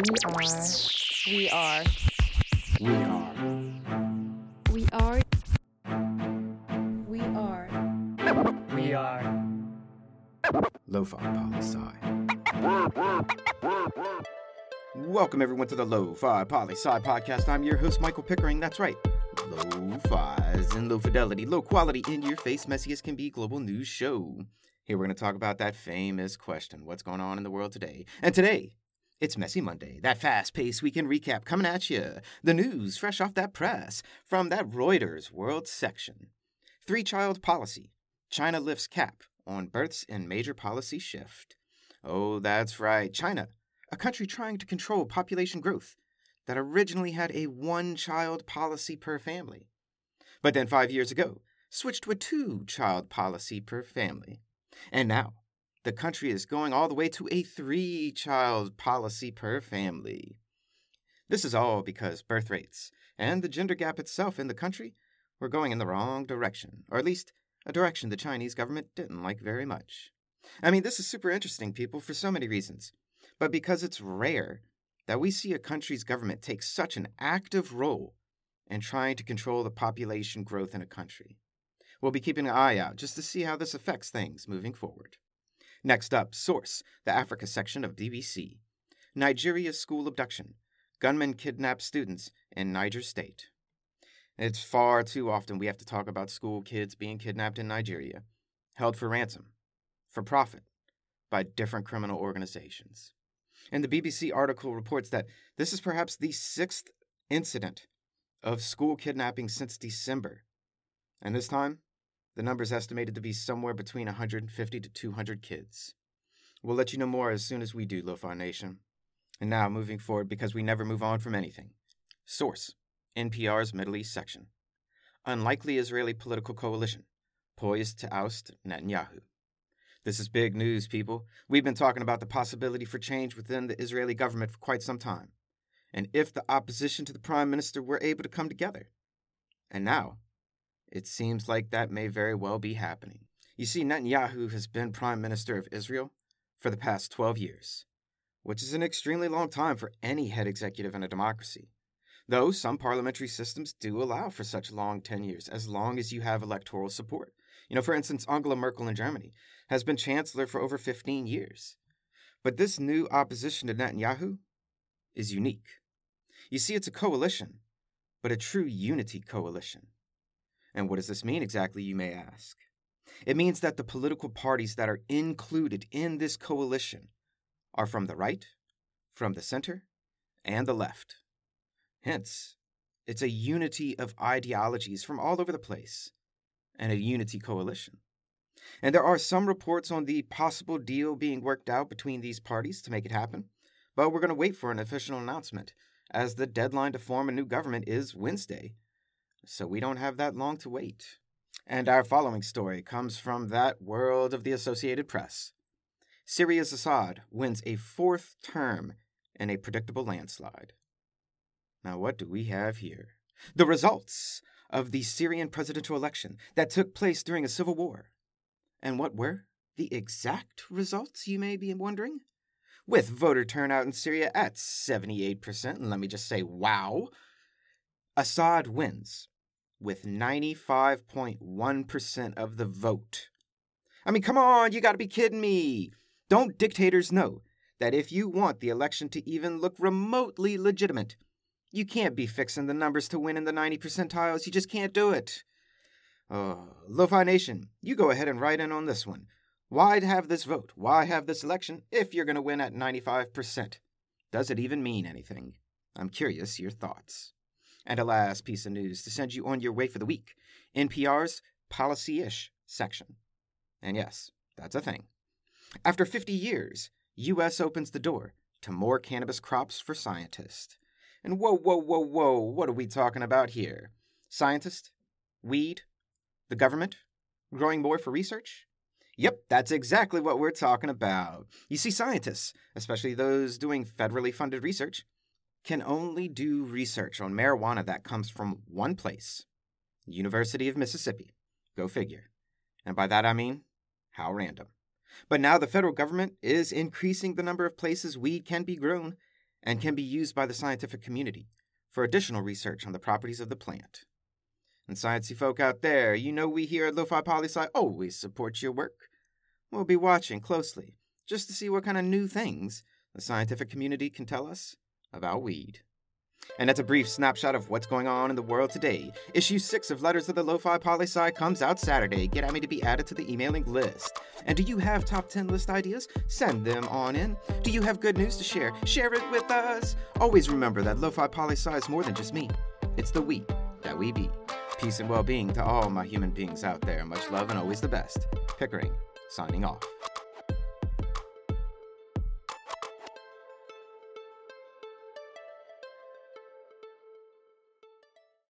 We are. We are. We are. We are. We are. Lo-Fi Poli Sci. Welcome everyone to the Lo-Fi Poli Sci podcast. I'm your host Michael Pickering. That's right. Lo-Fi's and low fidelity, low quality, in your face, messy as can be global news show. Here we're going to talk about that famous question what's going on in the world today? And today, it's Messy Monday, that fast paced weekend recap coming at you. The news fresh off that press from that Reuters World section. Three child policy. China lifts cap on births in major policy shift. Oh, that's right. China, a country trying to control population growth that originally had a one child policy per family. But then five years ago, switched to a two child policy per family. And now, the country is going all the way to a three child policy per family. This is all because birth rates and the gender gap itself in the country were going in the wrong direction, or at least a direction the Chinese government didn't like very much. I mean, this is super interesting, people, for so many reasons, but because it's rare that we see a country's government take such an active role in trying to control the population growth in a country. We'll be keeping an eye out just to see how this affects things moving forward. Next up, Source, the Africa section of BBC. Nigeria's school abduction. Gunmen kidnap students in Niger State. It's far too often we have to talk about school kids being kidnapped in Nigeria, held for ransom, for profit, by different criminal organizations. And the BBC article reports that this is perhaps the sixth incident of school kidnapping since December. And this time, the number is estimated to be somewhere between 150 to 200 kids. We'll let you know more as soon as we do, Lo-Fi Nation. And now, moving forward, because we never move on from anything. Source NPR's Middle East section. Unlikely Israeli political coalition poised to oust Netanyahu. This is big news, people. We've been talking about the possibility for change within the Israeli government for quite some time. And if the opposition to the prime minister were able to come together. And now, it seems like that may very well be happening. You see, Netanyahu has been prime minister of Israel for the past 12 years, which is an extremely long time for any head executive in a democracy. Though some parliamentary systems do allow for such long tenures as long as you have electoral support. You know, for instance, Angela Merkel in Germany has been chancellor for over 15 years. But this new opposition to Netanyahu is unique. You see, it's a coalition, but a true unity coalition. And what does this mean exactly, you may ask? It means that the political parties that are included in this coalition are from the right, from the center, and the left. Hence, it's a unity of ideologies from all over the place, and a unity coalition. And there are some reports on the possible deal being worked out between these parties to make it happen, but we're going to wait for an official announcement, as the deadline to form a new government is Wednesday, so we don't have that long to wait. And our following story comes from that world of the Associated Press. Syria's Assad wins a fourth term in a predictable landslide. Now, what do we have here? The results of the Syrian presidential election that took place during a civil war. And what were the exact results, you may be wondering? With voter turnout in Syria at 78%, and let me just say, wow, Assad wins with 95.1% of the vote. I mean, come on, you gotta be kidding me. Don't dictators know that if you want the election to even look remotely legitimate, you can't be fixing the numbers to win in the 90 percentiles. You just can't do it. Oh, Lo-Fi Nation, you go ahead and write in on this one. Why have this vote? Why have this election if you're going to win at 95%? Does it even mean anything? I'm curious your thoughts. And a last piece of news to send you on your way for the week NPR's Policy Ish section. And yes, that's a thing. After 50 years, U.S. opens the door to more cannabis crops for scientists. And whoa, whoa, whoa, whoa, what are we talking about here? Scientist? Weed? The government? Growing more for research? Yep, that's exactly what we're talking about. You see, scientists, especially those doing federally funded research, can only do research on marijuana that comes from one place University of Mississippi. Go figure. And by that I mean, how random. But now the federal government is increasing the number of places weed can be grown, and can be used by the scientific community for additional research on the properties of the plant. And sciencey folk out there, you know we here at Lo-Fi Poli-Sci always support your work. We'll be watching closely just to see what kind of new things the scientific community can tell us about weed. And that's a brief snapshot of what's going on in the world today. Issue 6 of Letters of the Lo-Fi Poli-Sci comes out Saturday. Get at me to be added to the emailing list. And do you have top 10 list ideas? Send them on in. Do you have good news to share? Share it with us. Always remember that Lo-Fi Poli-Sci is more than just me. It's the we that we be. Peace and well-being to all my human beings out there. Much love and always the best. Pickering, signing off.